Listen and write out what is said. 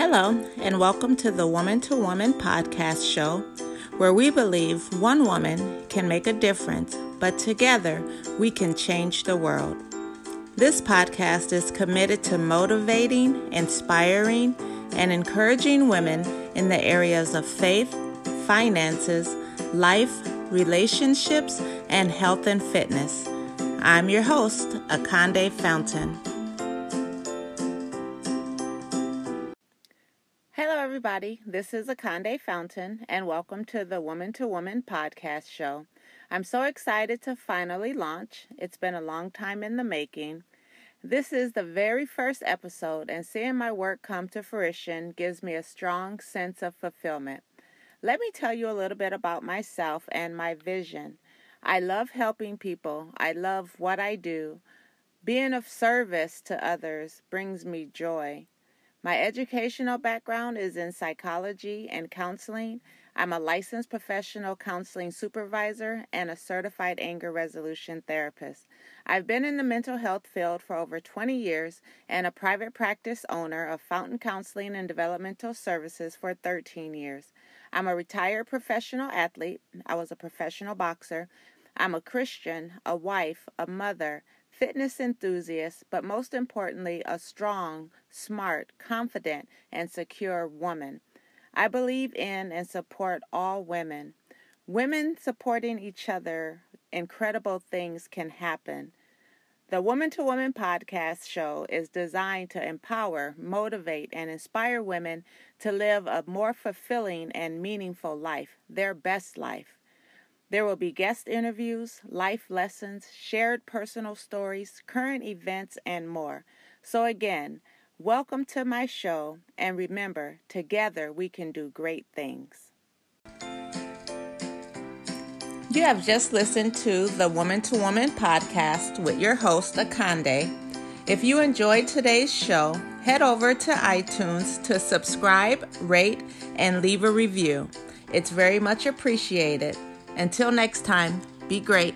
Hello, and welcome to the Woman to Woman podcast show, where we believe one woman can make a difference, but together we can change the world. This podcast is committed to motivating, inspiring, and encouraging women in the areas of faith, finances, life, relationships, and health and fitness. I'm your host, Akande Fountain. Hello, everybody. This is Akande Fountain, and welcome to the Woman to Woman podcast show. I'm so excited to finally launch. It's been a long time in the making. This is the very first episode, and seeing my work come to fruition gives me a strong sense of fulfillment. Let me tell you a little bit about myself and my vision. I love helping people, I love what I do. Being of service to others brings me joy. My educational background is in psychology and counseling. I'm a licensed professional counseling supervisor and a certified anger resolution therapist. I've been in the mental health field for over 20 years and a private practice owner of Fountain Counseling and Developmental Services for 13 years. I'm a retired professional athlete. I was a professional boxer. I'm a Christian, a wife, a mother, fitness enthusiast, but most importantly, a strong, smart, confident, and secure woman. I believe in and support all women. Women supporting each other, incredible things can happen. The Woman to Woman podcast show is designed to empower, motivate, and inspire women to live a more fulfilling and meaningful life, their best life. There will be guest interviews, life lessons, shared personal stories, current events, and more. So, again, welcome to my show, and remember, together we can do great things. You have just listened to the Woman to Woman podcast with your host, Akande. If you enjoyed today's show, head over to iTunes to subscribe, rate, and leave a review. It's very much appreciated. Until next time, be great.